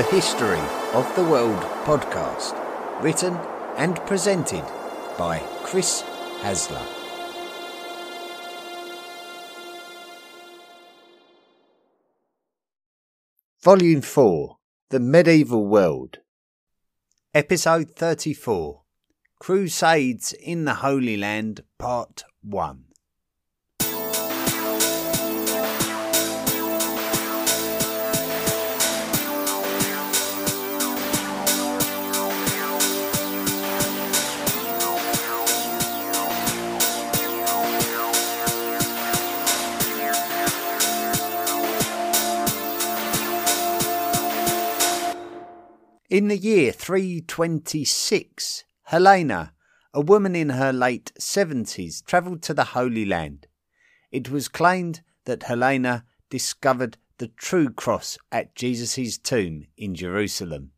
the History of the World podcast, written and presented by Chris Hasler. Volume 4 The Medieval World, Episode 34 Crusades in the Holy Land, Part 1. In the year 326, Helena, a woman in her late 70s, travelled to the Holy Land. It was claimed that Helena discovered the true cross at Jesus' tomb in Jerusalem.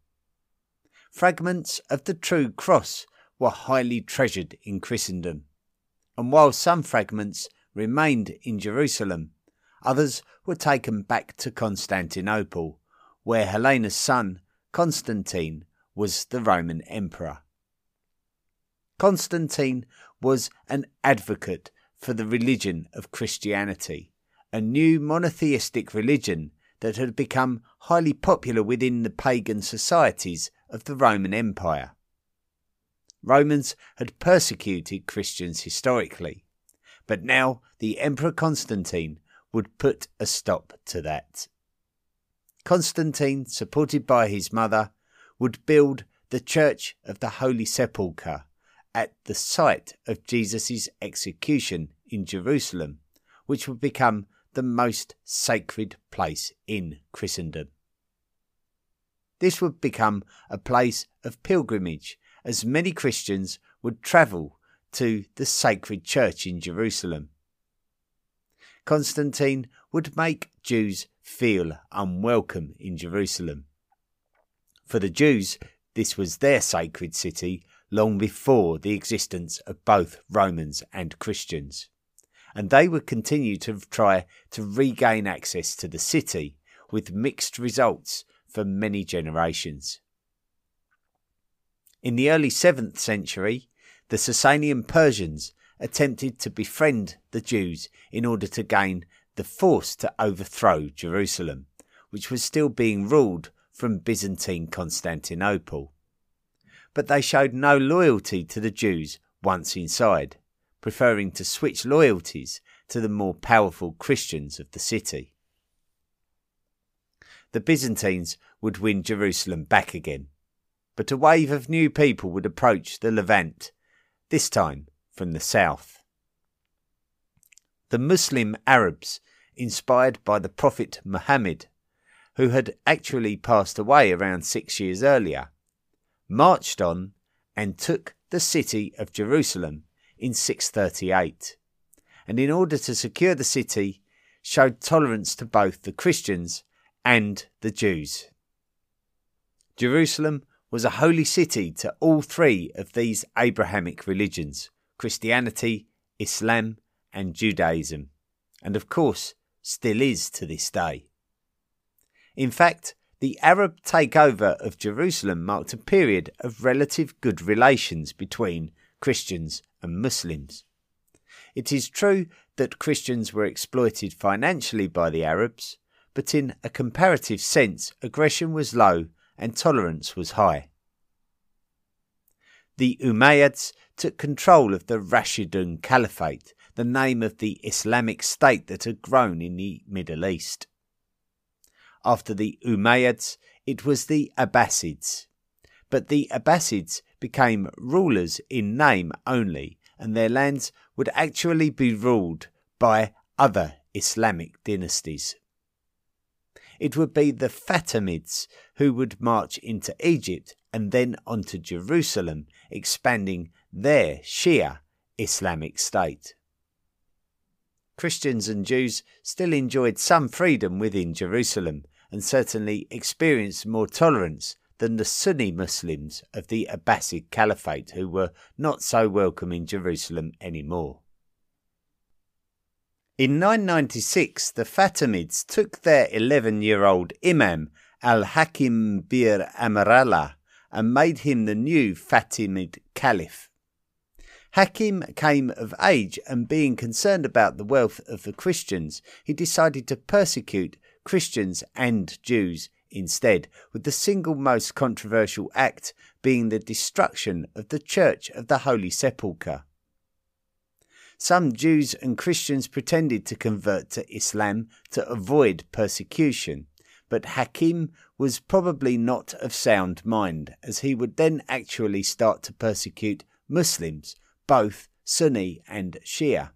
Fragments of the true cross were highly treasured in Christendom, and while some fragments remained in Jerusalem, others were taken back to Constantinople, where Helena's son Constantine was the Roman emperor. Constantine was an advocate for the religion of Christianity, a new monotheistic religion that had become highly popular within the pagan societies of the Roman Empire. Romans had persecuted Christians historically, but now the Emperor Constantine would put a stop to that. Constantine, supported by his mother, would build the Church of the Holy Sepulchre at the site of Jesus' execution in Jerusalem, which would become the most sacred place in Christendom. This would become a place of pilgrimage, as many Christians would travel to the sacred church in Jerusalem. Constantine would make Jews feel unwelcome in Jerusalem. For the Jews, this was their sacred city long before the existence of both Romans and Christians, and they would continue to try to regain access to the city with mixed results for many generations. In the early 7th century, the Sasanian Persians attempted to befriend the Jews in order to gain the force to overthrow Jerusalem, which was still being ruled from Byzantine Constantinople. But they showed no loyalty to the Jews once inside, preferring to switch loyalties to the more powerful Christians of the city. The Byzantines would win Jerusalem back again, but a wave of new people would approach the Levant, this time from the south the Muslim Arabs, inspired by the Prophet Muhammad, who had actually passed away around six years earlier, marched on and took the city of Jerusalem in 638, and in order to secure the city, showed tolerance to both the Christians and the Jews. Jerusalem was a holy city to all three of these Abrahamic religions Christianity, Islam, and Judaism, and of course still is to this day. In fact, the Arab takeover of Jerusalem marked a period of relative good relations between Christians and Muslims. It is true that Christians were exploited financially by the Arabs, but in a comparative sense, aggression was low and tolerance was high. The Umayyads took control of the Rashidun Caliphate the name of the Islamic state that had grown in the Middle East. After the Umayyads, it was the Abbasids. But the Abbasids became rulers in name only, and their lands would actually be ruled by other Islamic dynasties. It would be the Fatimids who would march into Egypt and then onto Jerusalem, expanding their Shia Islamic state. Christians and Jews still enjoyed some freedom within Jerusalem and certainly experienced more tolerance than the Sunni Muslims of the Abbasid Caliphate, who were not so welcome in Jerusalem anymore. In 996, the Fatimids took their 11 year old Imam, Al Hakim Bir Amarallah and made him the new Fatimid Caliph. Hakim came of age and being concerned about the wealth of the Christians, he decided to persecute Christians and Jews instead, with the single most controversial act being the destruction of the Church of the Holy Sepulchre. Some Jews and Christians pretended to convert to Islam to avoid persecution, but Hakim was probably not of sound mind, as he would then actually start to persecute Muslims, both Sunni and Shia.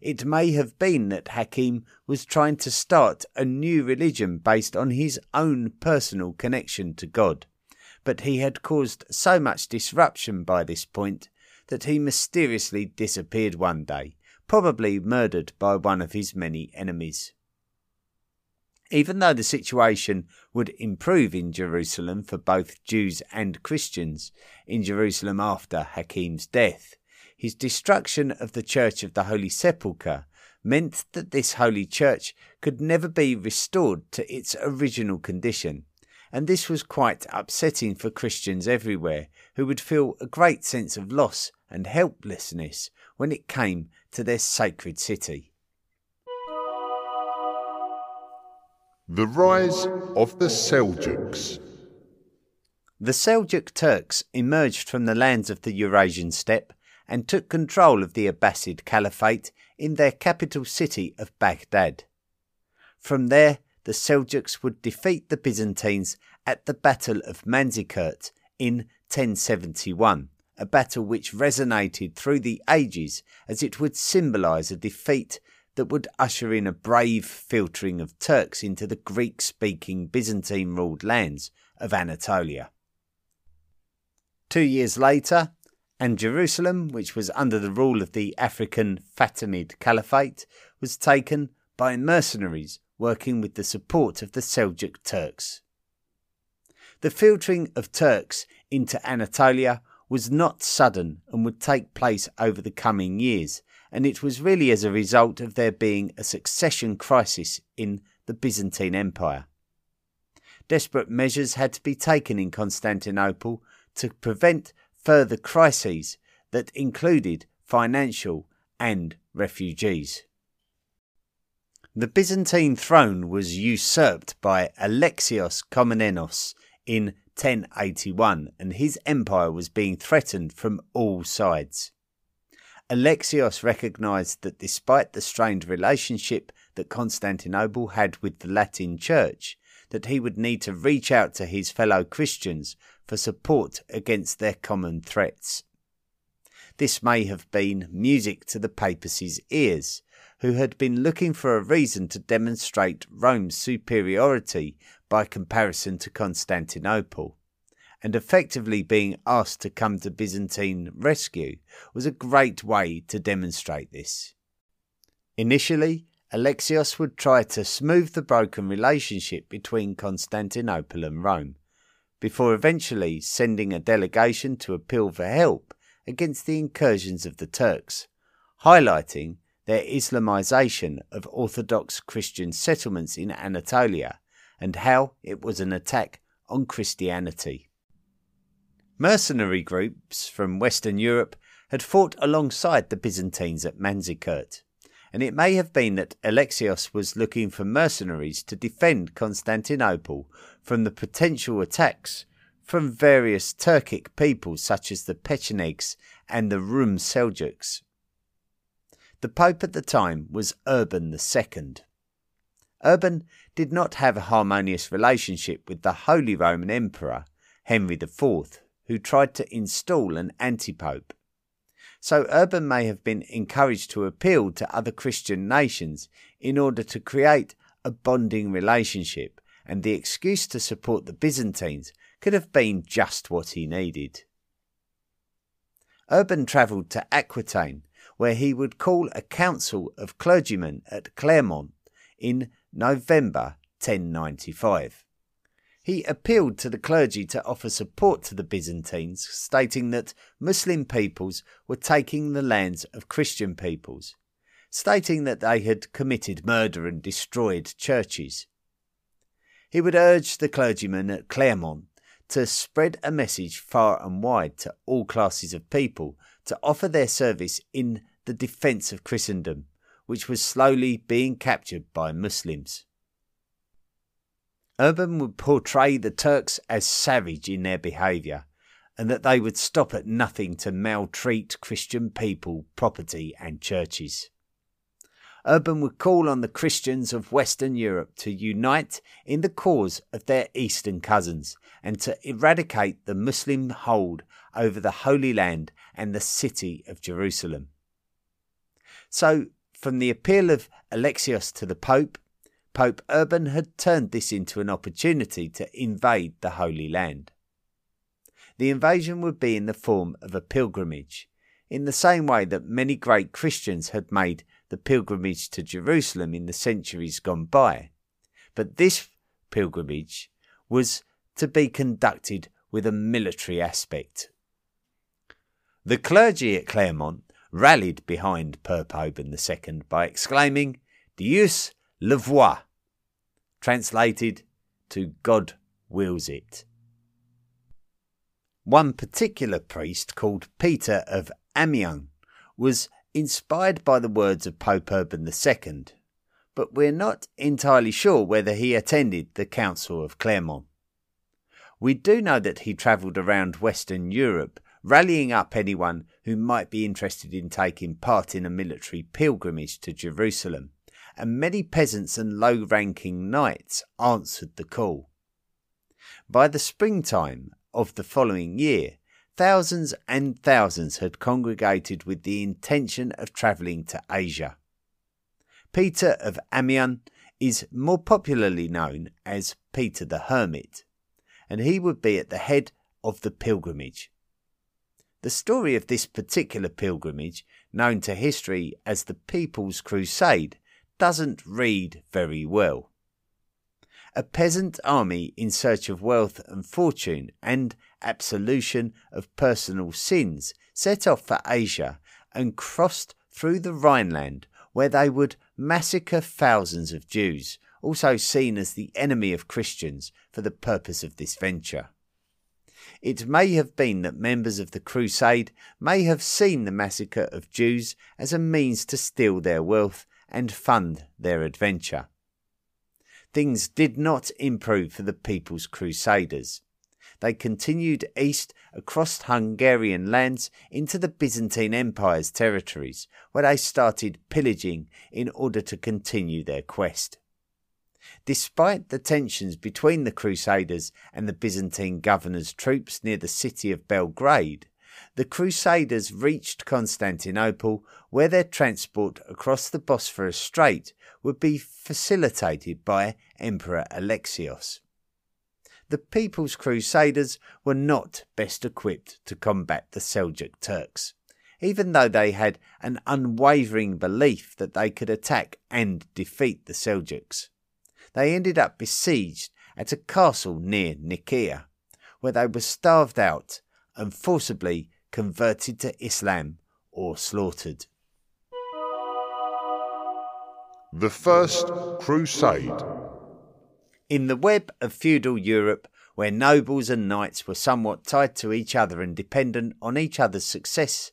It may have been that Hakim was trying to start a new religion based on his own personal connection to God, but he had caused so much disruption by this point that he mysteriously disappeared one day, probably murdered by one of his many enemies. Even though the situation would improve in Jerusalem for both Jews and Christians in Jerusalem after Hakim's death, his destruction of the Church of the Holy Sepulchre meant that this holy church could never be restored to its original condition, and this was quite upsetting for Christians everywhere who would feel a great sense of loss and helplessness when it came to their sacred city. The rise of the Seljuks. The Seljuk Turks emerged from the lands of the Eurasian steppe and took control of the Abbasid Caliphate in their capital city of Baghdad. From there, the Seljuks would defeat the Byzantines at the Battle of Manzikert in 1071, a battle which resonated through the ages as it would symbolise a defeat that would usher in a brave filtering of Turks into the Greek speaking Byzantine ruled lands of Anatolia. Two years later, and Jerusalem, which was under the rule of the African Fatimid Caliphate, was taken by mercenaries working with the support of the Seljuk Turks. The filtering of Turks into Anatolia was not sudden and would take place over the coming years, and it was really as a result of there being a succession crisis in the Byzantine Empire. Desperate measures had to be taken in Constantinople to prevent further crises that included financial and refugees. The Byzantine throne was usurped by Alexios Komnenos in 1081 and his empire was being threatened from all sides. Alexios recognized that despite the strained relationship that Constantinople had with the Latin Church, that he would need to reach out to his fellow Christians for support against their common threats. This may have been music to the papacy's ears, who had been looking for a reason to demonstrate Rome's superiority by comparison to Constantinople, and effectively being asked to come to Byzantine rescue was a great way to demonstrate this. Initially, Alexios would try to smooth the broken relationship between Constantinople and Rome, before eventually sending a delegation to appeal for help against the incursions of the Turks, highlighting their Islamization of Orthodox Christian settlements in Anatolia and how it was an attack on Christianity. Mercenary groups from Western Europe had fought alongside the Byzantines at Manzikert, and it may have been that Alexios was looking for mercenaries to defend Constantinople from the potential attacks from various Turkic peoples such as the Pechenegs and the Rum Seljuks. The Pope at the time was Urban II. Urban did not have a harmonious relationship with the Holy Roman Emperor, Henry IV, who tried to install an anti pope. So Urban may have been encouraged to appeal to other Christian nations in order to create a bonding relationship and the excuse to support the Byzantines could have been just what he needed. Urban travelled to Aquitaine, where he would call a council of clergymen at Clermont in November 1095. He appealed to the clergy to offer support to the Byzantines, stating that Muslim peoples were taking the lands of Christian peoples, stating that they had committed murder and destroyed churches. He would urge the clergymen at Clermont to spread a message far and wide to all classes of people to offer their service in the defence of Christendom, which was slowly being captured by Muslims. Urban would portray the Turks as savage in their behaviour and that they would stop at nothing to maltreat Christian people, property, and churches. Urban would call on the Christians of Western Europe to unite in the cause of their Eastern cousins and to eradicate the Muslim hold over the Holy Land and the city of Jerusalem. So, from the appeal of Alexios to the Pope, Pope Urban had turned this into an opportunity to invade the Holy Land. The invasion would be in the form of a pilgrimage, in the same way that many great Christians had made the pilgrimage to Jerusalem in the centuries gone by. But this pilgrimage was to be conducted with a military aspect. The clergy at Clermont rallied behind Pope Urban II by exclaiming, Deus le volt, translated to God wills it. One particular priest called Peter of Amiens was inspired by the words of Pope Urban II, but we're not entirely sure whether he attended the Council of Clermont. We do know that he travelled around Western Europe, rallying up anyone who might be interested in taking part in a military pilgrimage to Jerusalem, and many peasants and low ranking knights answered the call. By the springtime of the following year, thousands and thousands had congregated with the intention of travelling to Asia. Peter of Amiens is more popularly known as Peter the Hermit, and he would be at the head of the pilgrimage. The story of this particular pilgrimage, known to history as the People's Crusade, doesn't read very well a peasant army in search of wealth and fortune and absolution of personal sins set off for Asia and crossed through the Rhineland, where they would massacre thousands of Jews, also seen as the enemy of Christians, for the purpose of this venture. It may have been that members of the crusade may have seen the massacre of Jews as a means to steal their wealth and fund their adventure things did not improve for the People's Crusaders. They continued east across Hungarian lands into the Byzantine Empire's territories, where they started pillaging in order to continue their quest. Despite the tensions between the Crusaders and the Byzantine governor's troops near the city of Belgrade, the Crusaders reached Constantinople, where their transport across the Bosphorus Strait would be facilitated by Emperor Alexios. The People's Crusaders were not best equipped to combat the Seljuk Turks, even though they had an unwavering belief that they could attack and defeat the Seljuks. They ended up besieged at a castle near Nicaea, where they were starved out and forcibly converted to Islam or slaughtered. The First Crusade. In the web of feudal Europe, where nobles and knights were somewhat tied to each other and dependent on each other's success,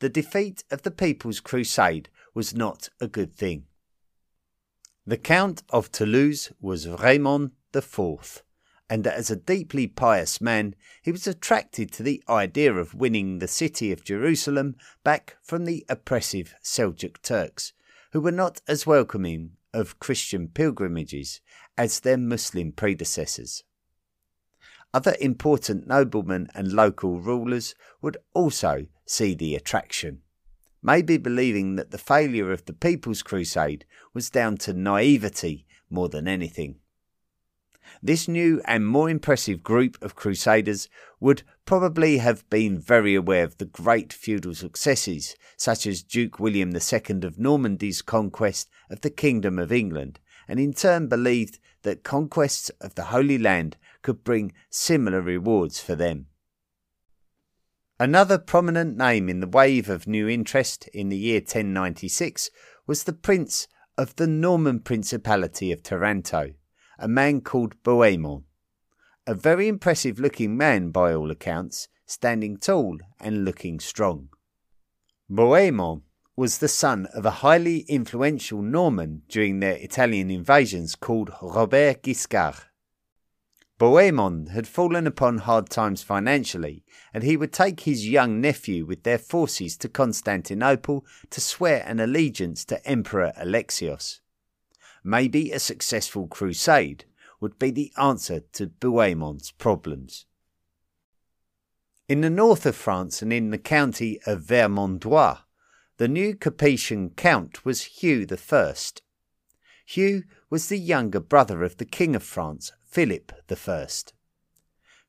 the defeat of the People's Crusade was not a good thing. The Count of Toulouse was Raymond IV, and as a deeply pious man, he was attracted to the idea of winning the city of Jerusalem back from the oppressive Seljuk Turks, who were not as welcoming of Christian pilgrimages as their Muslim predecessors. Other important noblemen and local rulers would also see the attraction, maybe believing that the failure of the People's Crusade was down to naivety more than anything. This new and more impressive group of crusaders would probably have been very aware of the great feudal successes, such as Duke William II of Normandy's conquest of the Kingdom of England, and in turn believed that conquests of the Holy Land could bring similar rewards for them. Another prominent name in the wave of new interest in the year 1096 was the Prince of the Norman Principality of Taranto, a man called Bohemond. A very impressive looking man by all accounts, standing tall and looking strong. Bohemond was the son of a highly influential Norman during their Italian invasions called Robert Guiscard. Bohemond had fallen upon hard times financially, and he would take his young nephew with their forces to Constantinople to swear an allegiance to Emperor Alexios. Maybe a successful crusade would be the answer to Bohemond's problems. In the north of France and in the county of Vermandois, the new Capetian count was Hugh I. Hugh was the younger brother of the King of France, Philip I.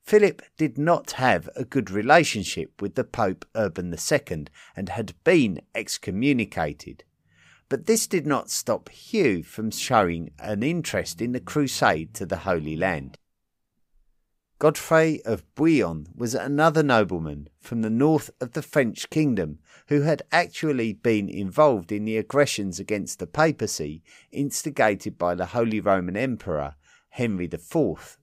Philip did not have a good relationship with the Pope Urban II and had been excommunicated. But this did not stop Hugh from showing an interest in the crusade to the Holy Land. Godfrey of Bouillon was another nobleman from the north of the French kingdom who had actually been involved in the aggressions against the papacy instigated by the Holy Roman Emperor Henry IV.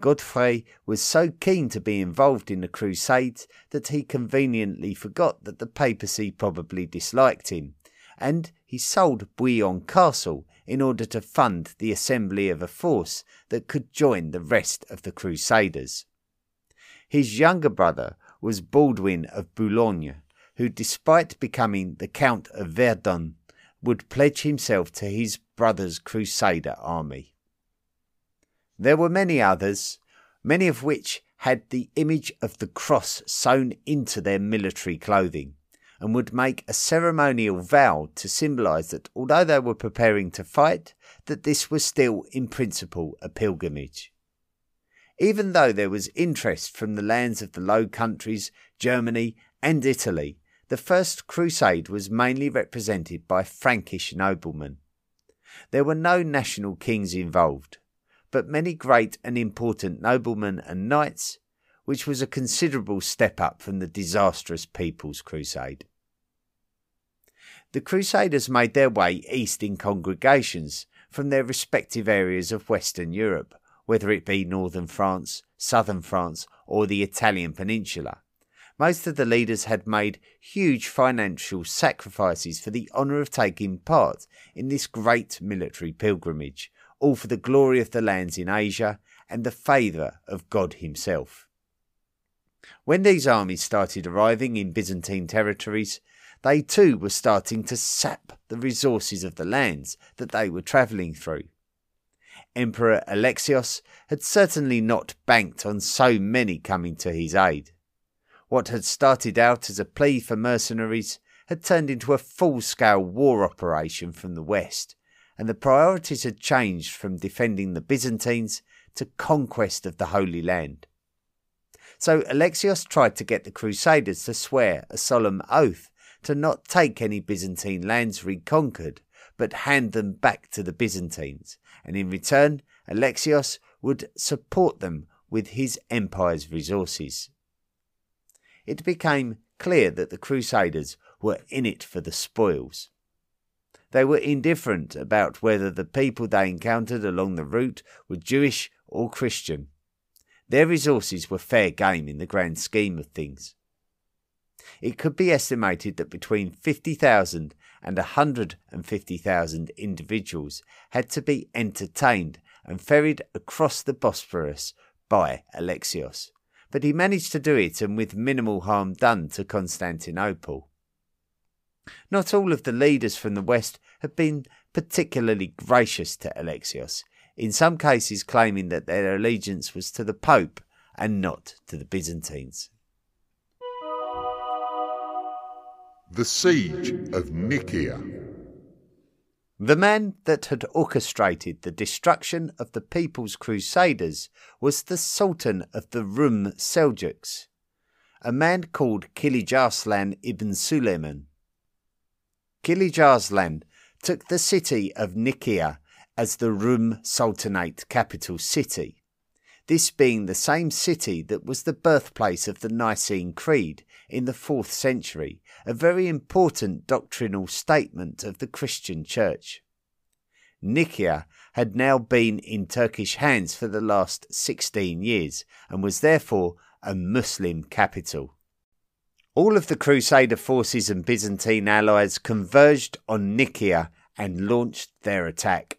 Godfrey was so keen to be involved in the Crusades that he conveniently forgot that the papacy probably disliked him, and he sold Bouillon Castle in order to fund the assembly of a force that could join the rest of the Crusaders. His younger brother was Baldwin of Boulogne, who, despite becoming the Count of Verdun, would pledge himself to his brother's Crusader army. There were many others, many of which had the image of the cross sewn into their military clothing, and would make a ceremonial vow to symbolize that although they were preparing to fight, that this was still in principle a pilgrimage. Even though there was interest from the lands of the Low Countries, Germany, and Italy, the First Crusade was mainly represented by Frankish noblemen. There were no national kings involved but many great and important noblemen and knights, which was a considerable step up from the disastrous People's Crusade. The Crusaders made their way east in congregations from their respective areas of Western Europe, whether it be northern France, southern France, or the Italian peninsula. Most of the leaders had made huge financial sacrifices for the honour of taking part in this great military pilgrimage, all for the glory of the lands in Asia and the favour of God Himself. When these armies started arriving in Byzantine territories, they too were starting to sap the resources of the lands that they were travelling through. Emperor Alexios had certainly not banked on so many coming to his aid. What had started out as a plea for mercenaries had turned into a full scale war operation from the west, and the priorities had changed from defending the Byzantines to conquest of the Holy Land. So Alexios tried to get the Crusaders to swear a solemn oath to not take any Byzantine lands reconquered, but hand them back to the Byzantines, and in return, Alexios would support them with his empire's resources. It became clear that the Crusaders were in it for the spoils. They were indifferent about whether the people they encountered along the route were Jewish or Christian. Their resources were fair game in the grand scheme of things. It could be estimated that between 50,000 and 150,000 individuals had to be entertained and ferried across the Bosphorus by Alexios, but he managed to do it and with minimal harm done to Constantinople. Not all of the leaders from the West had been particularly gracious to Alexios, in some cases claiming that their allegiance was to the Pope and not to the Byzantines. The Siege of Nicaea. The man that had orchestrated the destruction of the People's Crusaders was the Sultan of the Rum Seljuks, a man called Kilij Arslan ibn Suleiman. Kilij Arslan took the city of Nicaea as the Rum Sultanate capital city, this being the same city that was the birthplace of the Nicene Creed in the 4th century, a very important doctrinal statement of the Christian Church. Nicaea had now been in Turkish hands for the last 16 years and was therefore a Muslim capital. All of the Crusader forces and Byzantine allies converged on Nicaea and launched their attack.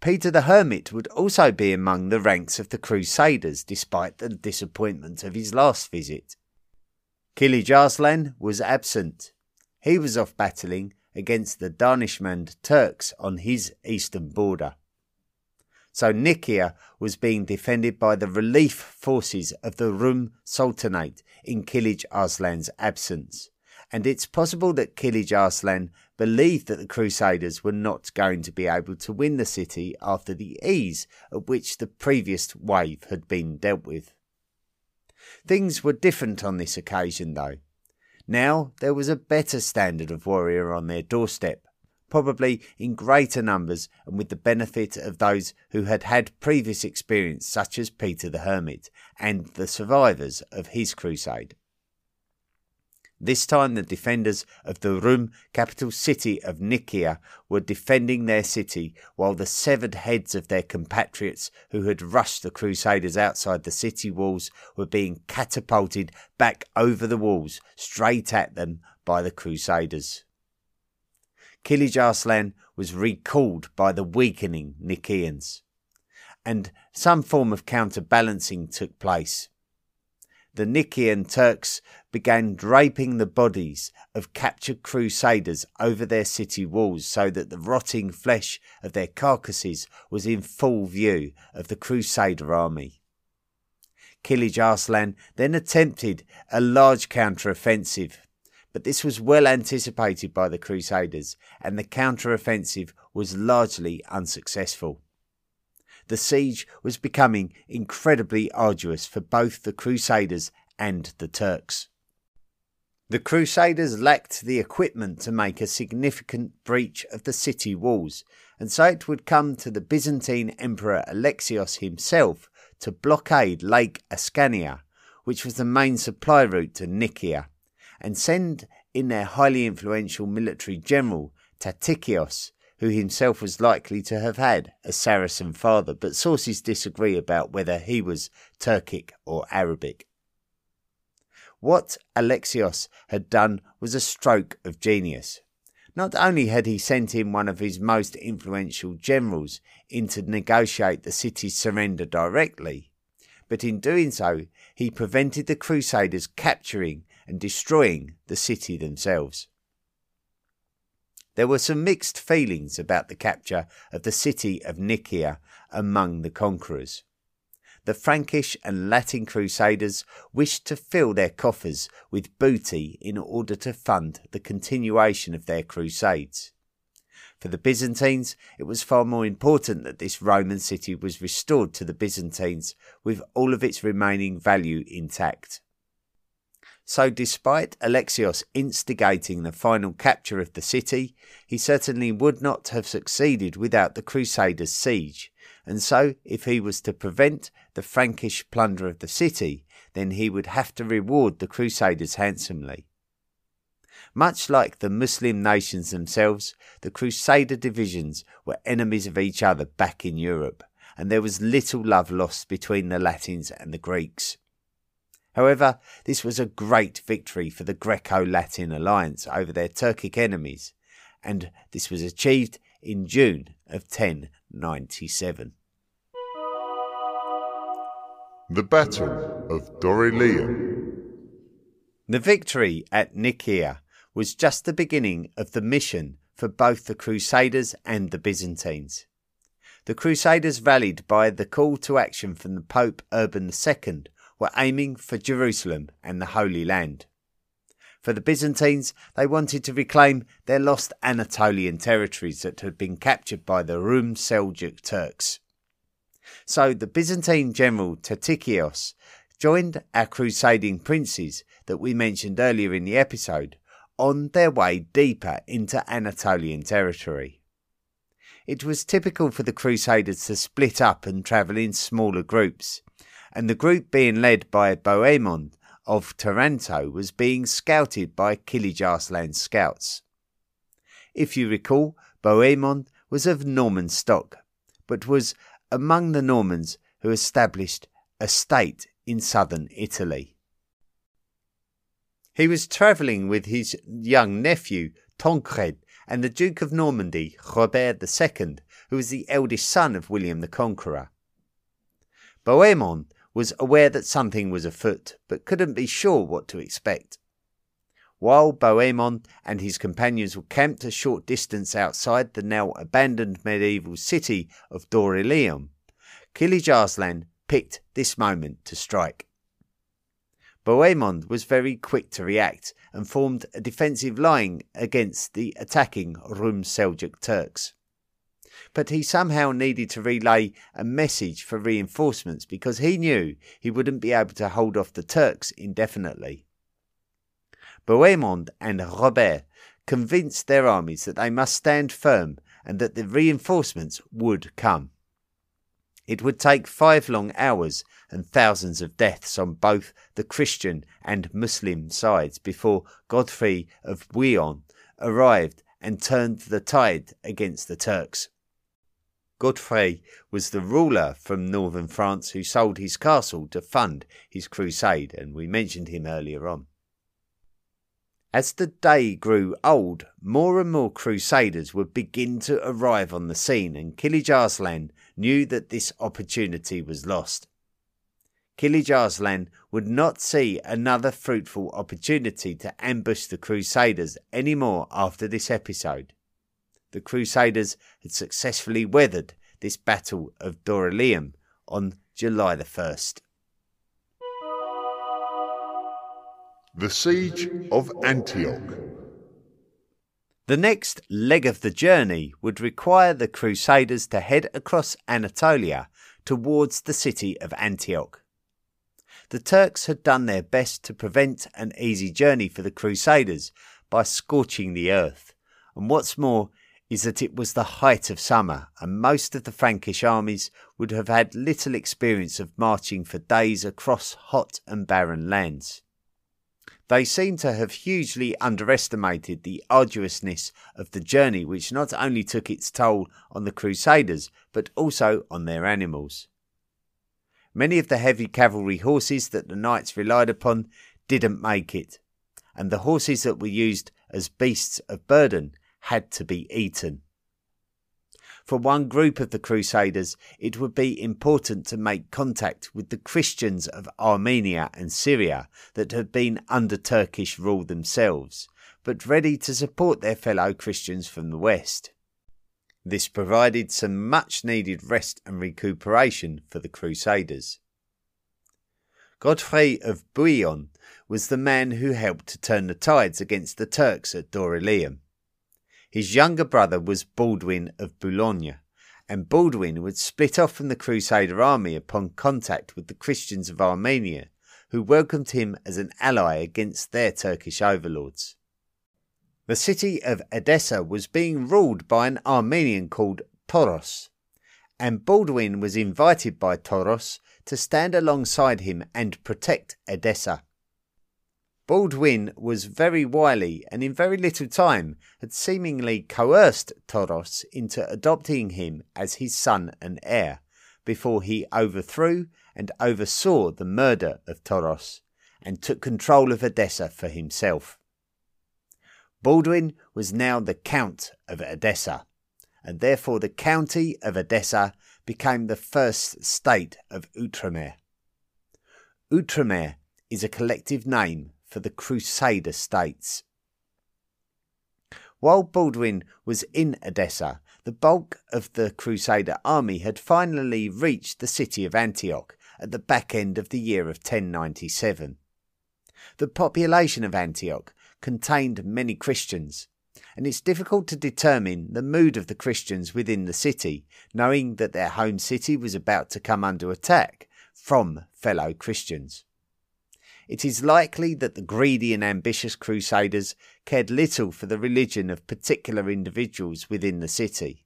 Peter the Hermit would also be among the ranks of the Crusaders despite the disappointment of his last visit. Kilij Arslan was absent. He was off battling against the Danishmend Turks on his eastern border. So Nicaea was being defended by the relief forces of the Rum Sultanate in Kilij Arslan's absence. And it's possible that Kilij Arslan believed that the Crusaders were not going to be able to win the city after the ease at which the previous wave had been dealt with. Things were different on this occasion, though. Now there was a better standard of warrior on their doorstep, probably in greater numbers and with the benefit of those who had had previous experience, such as Peter the Hermit and the survivors of his crusade. This time, the defenders of the Rum, capital city of Nicaea, were defending their city, while the severed heads of their compatriots who had rushed the Crusaders outside the city walls were being catapulted back over the walls, straight at them by the Crusaders. Kilij Arslan was recalled by the weakening Nicaeans, and some form of counterbalancing took place the Nicaean Turks began draping the bodies of captured crusaders over their city walls so that the rotting flesh of their carcasses was in full view of the crusader army. Kilij Arslan then attempted a large counter-offensive, but this was well anticipated by the crusaders and the counter-offensive was largely unsuccessful the siege was becoming incredibly arduous for both the Crusaders and the Turks. The Crusaders lacked the equipment to make a significant breach of the city walls, and so it would come to the Byzantine Emperor Alexios himself to blockade Lake Ascania, which was the main supply route to Nicaea, and send in their highly influential military general Tatikios who himself was likely to have had a Saracen father, but sources disagree about whether he was Turkic or Arabic. What Alexios had done was a stroke of genius. Not only had he sent in one of his most influential generals in to negotiate the city's surrender directly, but in doing so, he prevented the Crusaders capturing and destroying the city themselves. There were some mixed feelings about the capture of the city of Nicaea among the conquerors. The Frankish and Latin crusaders wished to fill their coffers with booty in order to fund the continuation of their crusades. For the Byzantines, it was far more important that this Roman city was restored to the Byzantines with all of its remaining value intact. So, despite Alexios instigating the final capture of the city, he certainly would not have succeeded without the Crusaders' siege. And so, if he was to prevent the Frankish plunder of the city, then he would have to reward the Crusaders handsomely. Much like the Muslim nations themselves, the Crusader divisions were enemies of each other back in Europe, and there was little love lost between the Latins and the Greeks. However, this was a great victory for the Greco Latin alliance over their Turkic enemies, and this was achieved in June of 1097. The Battle of Dorylaeum. The victory at Nicaea was just the beginning of the mission for both the Crusaders and the Byzantines. The Crusaders rallied by the call to action from the Pope Urban II were aiming for Jerusalem and the Holy Land. For the Byzantines, they wanted to reclaim their lost Anatolian territories that had been captured by the Rum Seljuk Turks. So the Byzantine general Tatikios joined our crusading princes that we mentioned earlier in the episode on their way deeper into Anatolian territory. It was typical for the Crusaders to split up and travel in smaller groups, and the group being led by Bohemond of Taranto was being scouted by Kilij Arslan's scouts. If you recall, Bohemond was of Norman stock, but was among the Normans who established a state in southern Italy. He was travelling with his young nephew, Tancred, and the Duke of Normandy, Robert II, who was the eldest son of William the Conqueror. Bohemond was aware that something was afoot, but couldn't be sure what to expect. While Bohemond and his companions were camped a short distance outside the now abandoned medieval city of Dorylaeum, Kilij Arslan picked this moment to strike. Bohemond was very quick to react and formed a defensive line against the attacking Rum Seljuk Turks. But he somehow needed to relay a message for reinforcements because he knew he wouldn't be able to hold off the Turks indefinitely. Bohemond and Robert convinced their armies that they must stand firm and that the reinforcements would come. It would take five long hours and thousands of deaths on both the Christian and Muslim sides before Godfrey of Bouillon arrived and turned the tide against the Turks. Godfrey was the ruler from northern France who sold his castle to fund his crusade, and we mentioned him earlier on. As the day grew old, more and more crusaders would begin to arrive on the scene, and Kilij Arslan knew that this opportunity was lost. Kilij Arslan would not see another fruitful opportunity to ambush the crusaders any more after this episode. The crusaders had successfully weathered this battle of Dorylaeum on July the 1st. The Siege of Antioch. The next leg of the journey would require the Crusaders to head across Anatolia towards the city of Antioch. The Turks had done their best to prevent an easy journey for the Crusaders by scorching the earth, and what's more is that it was the height of summer, and most of the Frankish armies would have had little experience of marching for days across hot and barren lands. They seem to have hugely underestimated the arduousness of the journey, which not only took its toll on the Crusaders, but also on their animals. Many of the heavy cavalry horses that the knights relied upon didn't make it, and the horses that were used as beasts of burden had to be eaten. For one group of the Crusaders, it would be important to make contact with the Christians of Armenia and Syria that had been under Turkish rule themselves, but ready to support their fellow Christians from the West. This provided some much needed rest and recuperation for the Crusaders. Godfrey of Bouillon was the man who helped to turn the tides against the Turks at Dorylaeum. His younger brother was Baldwin of Boulogne, and Baldwin would split off from the Crusader army upon contact with the Christians of Armenia, who welcomed him as an ally against their Turkish overlords. The city of Edessa was being ruled by an Armenian called Toros, and Baldwin was invited by Toros to stand alongside him and protect Edessa. Baldwin was very wily and in very little time had seemingly coerced Toros into adopting him as his son and heir before he overthrew and oversaw the murder of Toros and took control of Edessa for himself. Baldwin was now the Count of Edessa, and therefore the county of Edessa became the first state of Outremer. Outremer is a collective name for the Crusader states. While Baldwin was in Edessa, the bulk of the Crusader army had finally reached the city of Antioch at the back end of the year of 1097. The population of Antioch contained many Christians, and it's difficult to determine the mood of the Christians within the city, knowing that their home city was about to come under attack from fellow Christians it is likely that the greedy and ambitious crusaders cared little for the religion of particular individuals within the city.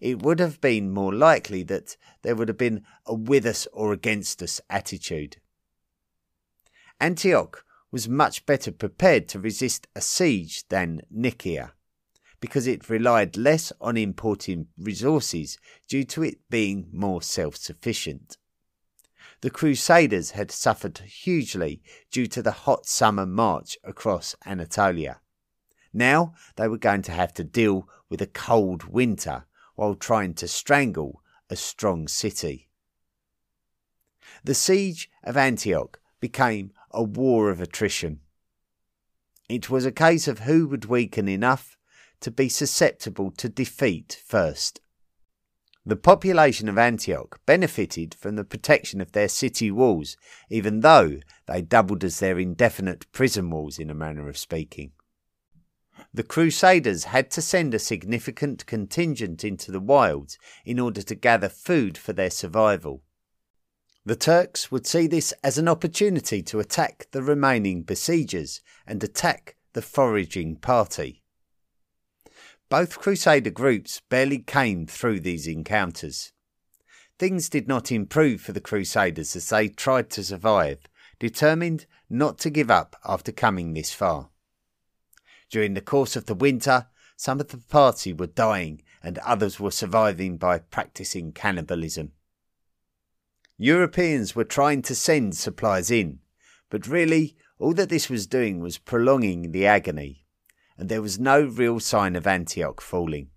It would have been more likely that there would have been a with us or against us attitude. Antioch was much better prepared to resist a siege than Nicaea, because it relied less on importing resources due to it being more self sufficient. The Crusaders had suffered hugely due to the hot summer march across Anatolia. Now they were going to have to deal with a cold winter while trying to strangle a strong city. The siege of Antioch became a war of attrition. It was a case of who would weaken enough to be susceptible to defeat first. The population of Antioch benefited from the protection of their city walls, even though they doubled as their indefinite prison walls, in a manner of speaking. The Crusaders had to send a significant contingent into the wilds in order to gather food for their survival. The Turks would see this as an opportunity to attack the remaining besiegers and attack the foraging party. Both Crusader groups barely came through these encounters. Things did not improve for the Crusaders as they tried to survive, determined not to give up after coming this far. During the course of the winter, some of the party were dying and others were surviving by practicing cannibalism. Europeans were trying to send supplies in, but really all that this was doing was prolonging the agony, and there was no real sign of Antioch falling.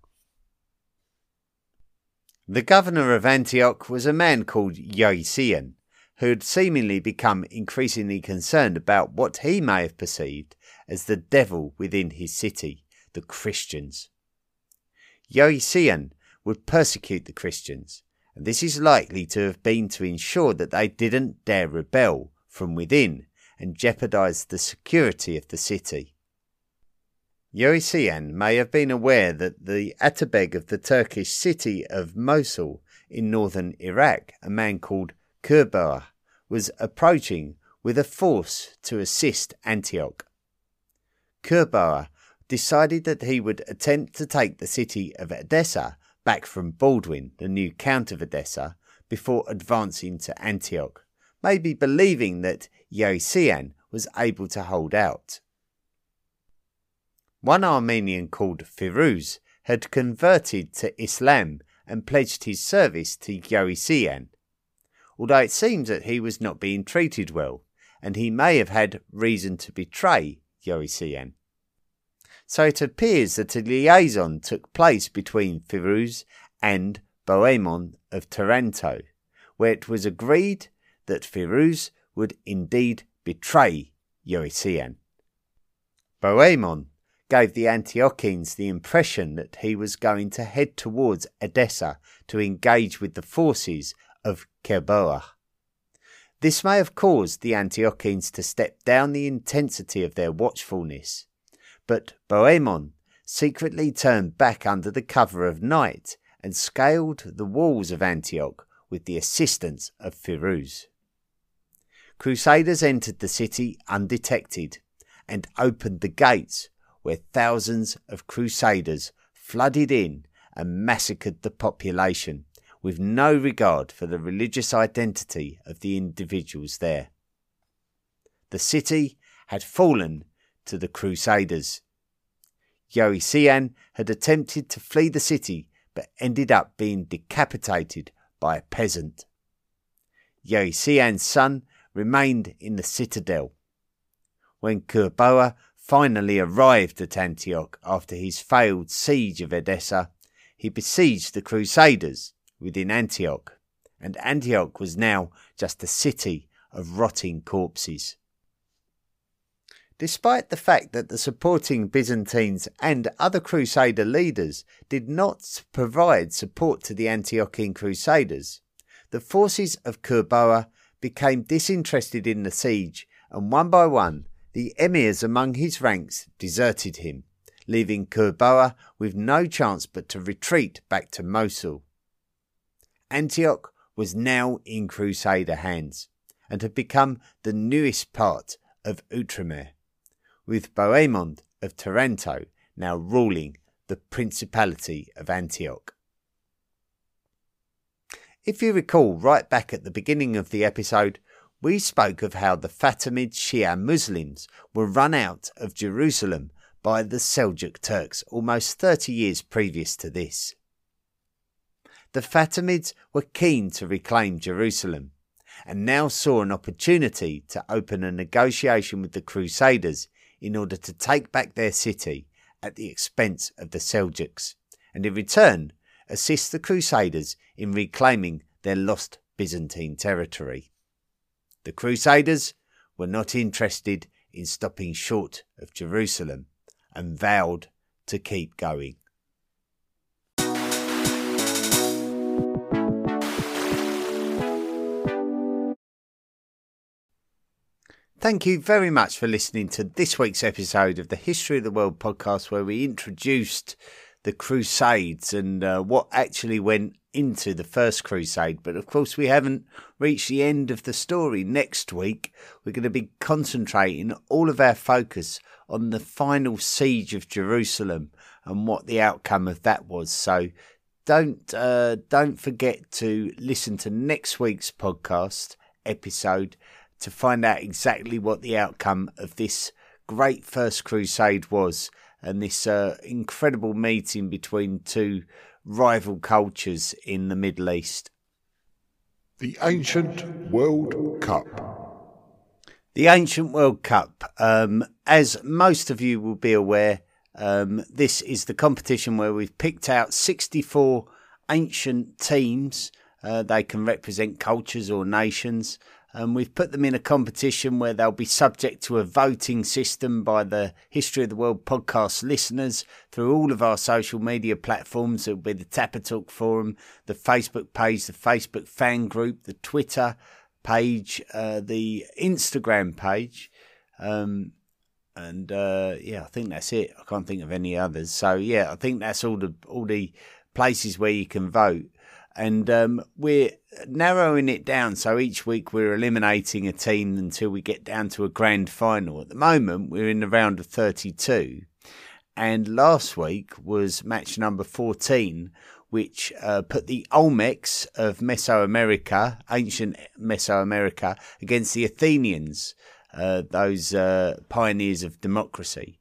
The governor of Antioch was a man called Joasian, who had seemingly become increasingly concerned about what he may have perceived as the devil within his city, the Christians. Joasian would persecute the Christians, and this is likely to have been to ensure that they didn't dare rebel from within and jeopardize the security of the city. Joasian may have been aware that the Atabeg of the Turkish city of Mosul in northern Iraq, a man called Kerbogha, was approaching with a force to assist Antioch. Kerbogha decided that he would attempt to take the city of Edessa back from Baldwin, the new Count of Edessa, before advancing to Antioch, maybe believing that Joasian was able to hold out. One Armenian called Firuz had converted to Islam and pledged his service to Joasian, although it seems that he was not being treated well, and he may have had reason to betray Joasian so it appears that a liaison took place between Firuz and Bohemond of Taranto, where it was agreed that Firuz would indeed betray Joasian. Bohemond gave the Antiochians the impression that he was going to head towards Edessa to engage with the forces of Kerbogha. This may have caused the Antiochians to step down the intensity of their watchfulness but Bohemond secretly turned back under the cover of night and scaled the walls of Antioch with the assistance of Firuz. Crusaders entered the city undetected and opened the gates, where thousands of crusaders flooded in and massacred the population with no regard for the religious identity of the individuals there. The city had fallen to the Crusaders. Joasian had attempted to flee the city but ended up being decapitated by a peasant. Joasian's son remained in the citadel. When Kerbogha finally arrived at Antioch after his failed siege of Edessa, he besieged the Crusaders within Antioch, and Antioch was now just a city of rotting corpses. Despite the fact that the supporting Byzantines and other Crusader leaders did not provide support to the Antiochian Crusaders, the forces of Kerbogha became disinterested in the siege, and one by one the emirs among his ranks deserted him, leaving Kerbogha with no chance but to retreat back to Mosul. Antioch was now in Crusader hands and had become the newest part of Outremer with Bohemond of Taranto now ruling the Principality of Antioch. If you recall, right back at the beginning of the episode, we spoke of how the Fatimid Shia Muslims were run out of Jerusalem by the Seljuk Turks almost 30 years previous to this. The Fatimids were keen to reclaim Jerusalem and now saw an opportunity to open a negotiation with the Crusaders in order to take back their city at the expense of the Seljuks, and in return assist the Crusaders in reclaiming their lost Byzantine territory. The Crusaders were not interested in stopping short of Jerusalem and vowed to keep going. Thank you very much for listening to this week's episode of the History of the World podcast, where we introduced the Crusades and uh, what actually went into the First Crusade. But of course, we haven't reached the end of the story. Next week, we're going to be concentrating all of our focus on the final siege of Jerusalem and what the outcome of that was. So don't uh, don't forget to listen to next week's podcast episode to find out exactly what the outcome of this great first crusade was and this uh, incredible meeting between two rival cultures in the Middle East. The Ancient World Cup. The Ancient World Cup. Um, as most of you will be aware, um, this is the competition where we've picked out 64 ancient teams. Uh, they can represent cultures or nations. And we've put them in a competition where they'll be subject to a voting system by the History of the World podcast listeners through all of our social media platforms. It'll be the Tapatalk Forum, the Facebook page, the Facebook fan group, the Twitter page, uh, the Instagram page. Um, and uh, yeah, I think that's it. I can't think of any others. So yeah, I think that's all the all the places where you can vote and um, we're narrowing it down. So each week we're eliminating a team until we get down to a grand final. At the moment, we're in the round of 32, and last week was match number 14, which uh, put the Olmecs of Mesoamerica, ancient Mesoamerica, against the Athenians, uh, those uh, pioneers of democracy.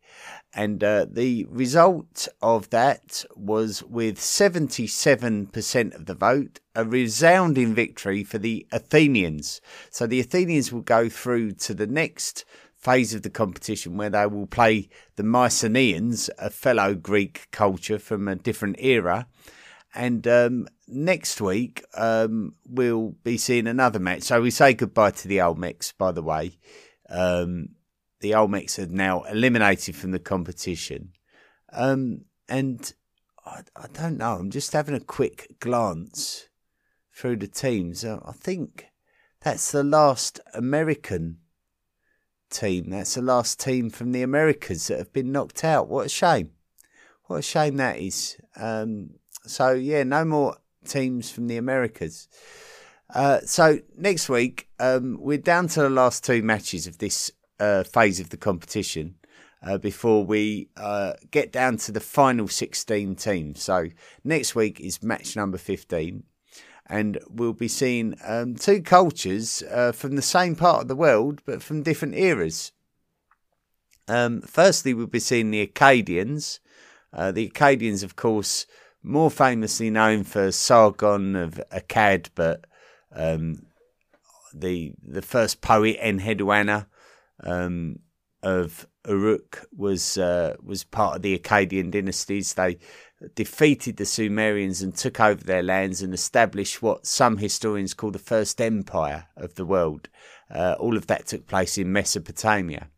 And uh, the result of that was with 77% of the vote, a resounding victory for the Athenians. So the Athenians will go through to the next phase of the competition where they will play the Mycenaeans, a fellow Greek culture from a different era. And um, next week, um, we'll be seeing another match. So we say goodbye to the Olmecs, by the way. Um, the Olmecs are now eliminated from the competition. Um, and I, I, don't know, I'm just having a quick glance through the teams. Uh, I think that's the last American team. That's the last team from the Americas that have been knocked out. What a shame. What a shame that is. Um, so, yeah, no more teams from the Americas. Uh, so next week um, we're down to the last two matches of this uh, phase of the competition uh, before we uh, get down to the final 16 teams. So next week is match number 15. And we'll be seeing um, two cultures uh, from the same part of the world, but from different eras. Um, firstly, we'll be seeing the Akkadians. Uh, the Akkadians, of course, more famously known for Sargon of Akkad, but um, the the first poet Enheduanna um, of Uruk was uh, was part of the Akkadian dynasties. They defeated the Sumerians and took over their lands and established what some historians call the first empire of the world. Uh, all of that took place in Mesopotamia.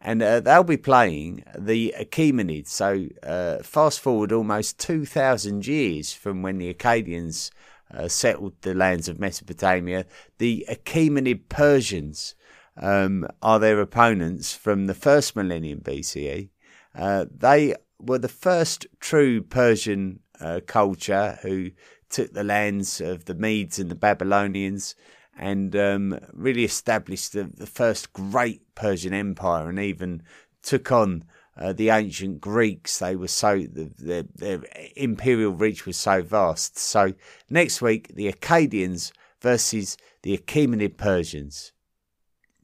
And uh, they'll be playing the Achaemenids. So, uh, fast forward almost 2,000 years from when the Akkadians uh, settled the lands of Mesopotamia, the Achaemenid Persians um, are their opponents from the first millennium BCE. Uh, they were the first true Persian uh, culture who took the lands of the Medes and the Babylonians and um, really established the, the, first great Persian empire and even took on uh, the ancient Greeks. They were so, the, their, their imperial reach was so vast. So next week, the Akkadians versus the Achaemenid Persians.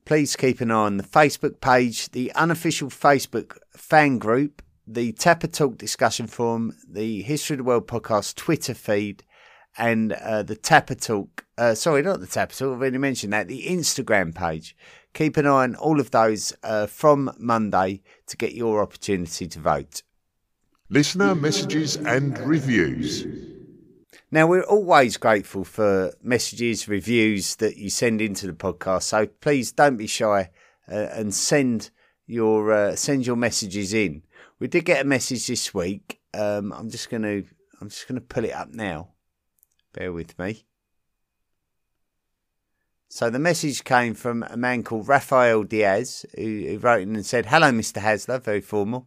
Please keep an eye on the Facebook page, the unofficial Facebook fan group, the Tapatalk discussion forum, the History of the World podcast Twitter feed, and uh, the Tapatalk. Uh, sorry, not the Tapatalk. I've already mentioned that. The Instagram page. Keep an eye on all of those uh, from Monday to get your opportunity to vote. Listener messages and reviews. Now, we're always grateful for messages, reviews that you send into the podcast. So please don't be shy uh, and send your uh, send your messages in. We did get a message this week. Um, I'm just going to I'm just going to pull it up now. Bear with me. So the message came from a man called Rafael Diaz, who, who wrote in and said, "Hello, Mr. Hasler." Very formal.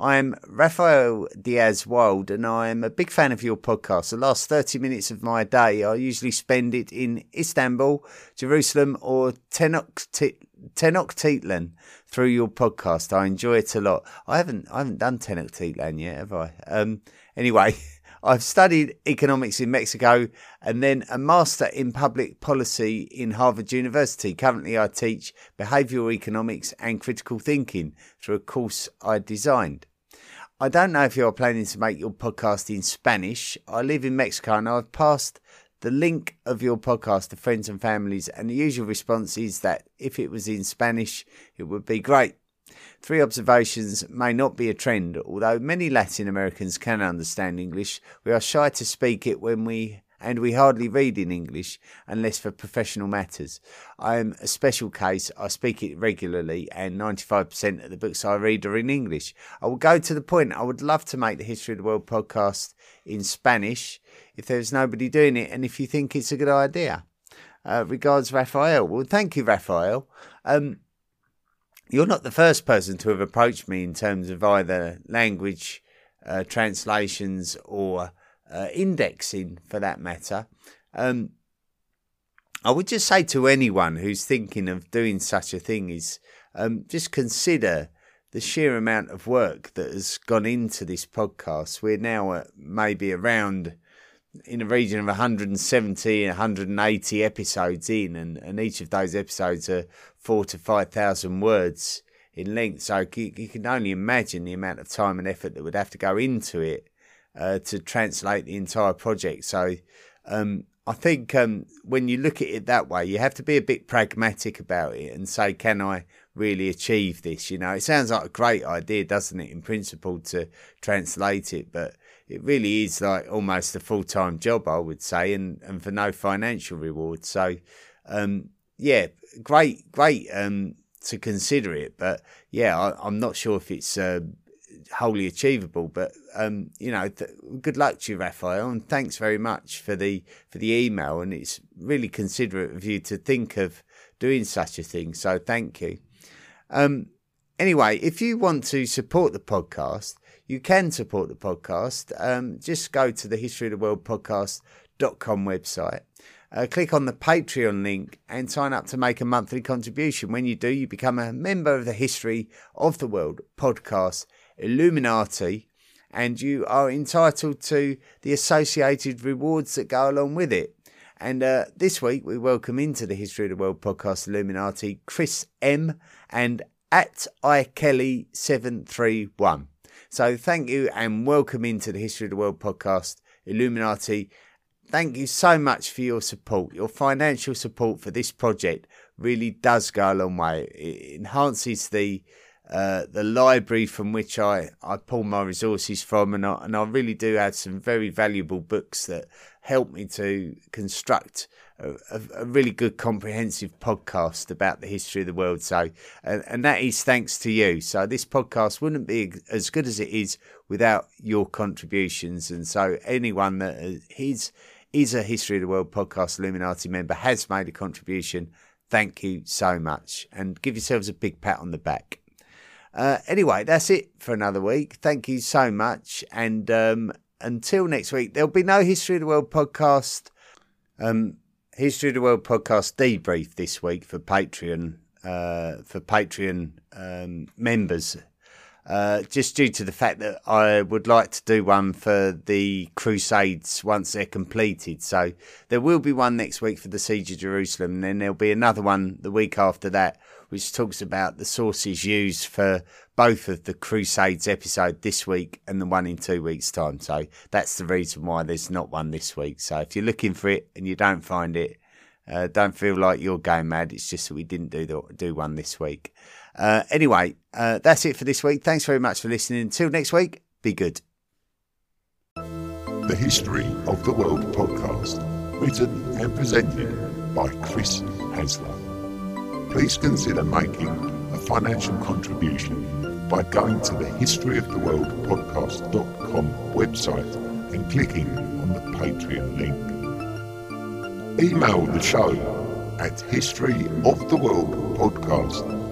I am Rafael Diaz Wild, and I am a big fan of your podcast. The last 30 minutes of my day, I usually spend it in Istanbul, Jerusalem, or Tenochtitlan through your podcast. I enjoy it a lot. I haven't, I haven't done Tenochtitlan yet, have I? Um, anyway. I've studied economics in Mexico and then a master in public policy in Harvard University. Currently, I teach behavioral economics and critical thinking through a course I designed. I don't know if you're planning to make your podcast in Spanish. I live in Mexico and I've passed the link of your podcast to friends and families, and the usual response is that if it was in Spanish, it would be great. Three observations may not be a trend, although many Latin Americans can understand English. We are shy to speak it when we and we hardly read in English unless for professional matters. I am a special case. I speak it regularly, and 95% of the books I read are in English. I will go to the point. I would love to make the History of the World podcast in Spanish if there's nobody doing it, and if you think it's a good idea. Uh, regards, Raphael. Well, thank you, Raphael. Um, you're not the first person to have approached me in terms of either language uh, translations or uh, indexing for that matter. Um, I would just say to anyone who's thinking of doing such a thing is um, just consider the sheer amount of work that has gone into this podcast. We're now at maybe around in a region of 170, 180 episodes in, and, and each of those episodes are four to 5,000 words in length. So you, you, can only imagine the amount of time and effort that would have to go into it uh, to translate the entire project. So um, I think um, when you look at it that way, you have to be a bit pragmatic about it and say, can I really achieve this? You know, it sounds like a great idea, doesn't it, in principle, to translate it, but it really is like almost a full time job, I would say, and, and for no financial reward. So, um, yeah, great, great um, to consider it, but yeah, I, am not sure if it's uh, wholly achievable. But um, you know, th- good luck to you, Raphael, and thanks very much for the for the email. And it's really considerate of you to think of doing such a thing. So thank you. Um, anyway, if you want to support the podcast, you can support the podcast. Um, just go to the History of the World podcast.com website. Uh, click on the Patreon link and sign up to make a monthly contribution. When you do, you become a member of the History of the World podcast Illuminati, and you are entitled to the associated rewards that go along with it. And uh, this week, we welcome into the History of the World podcast Illuminati Chris M and at iKelly731. So thank you and welcome into the History of the World podcast, Illuminati. Thank you so much for your support. Your financial support for this project really does go a long way. It enhances the uh, the library from which I, I pull my resources from, and I, and I really do have some very valuable books that help me to construct a, a, really good comprehensive podcast about the history of the world. So, and, and that is thanks to you. So this podcast wouldn't be as good as it is without your contributions. And so anyone that is, is a History of the World podcast Illuminati member has made a contribution. Thank you so much and give yourselves a big pat on the back. Uh, anyway, that's it for another week. Thank you so much. And um, until next week, there'll be no History of the World podcast um, History of the World podcast debrief this week for Patreon uh, for Patreon um, members. Uh, just due to the fact that I would like to do one for the Crusades once they're completed. So there will be one next week for the Siege of Jerusalem, and then there'll be another one the week after that, which talks about the sources used for both of the Crusades episode this week and the one in two weeks' time. So that's the reason why there's not one this week. So if you're looking for it and you don't find it, uh, don't feel like you're going mad. It's just that we didn't do the, do one this week. Uh, anyway, uh, that's it for this week. Thanks very much for listening. Until next week, be good. The History of the World podcast, written and presented by Chris Hasler. Please consider making a financial contribution by going to the History of the World podcast.com website and clicking on the Patreon link. Email the show at History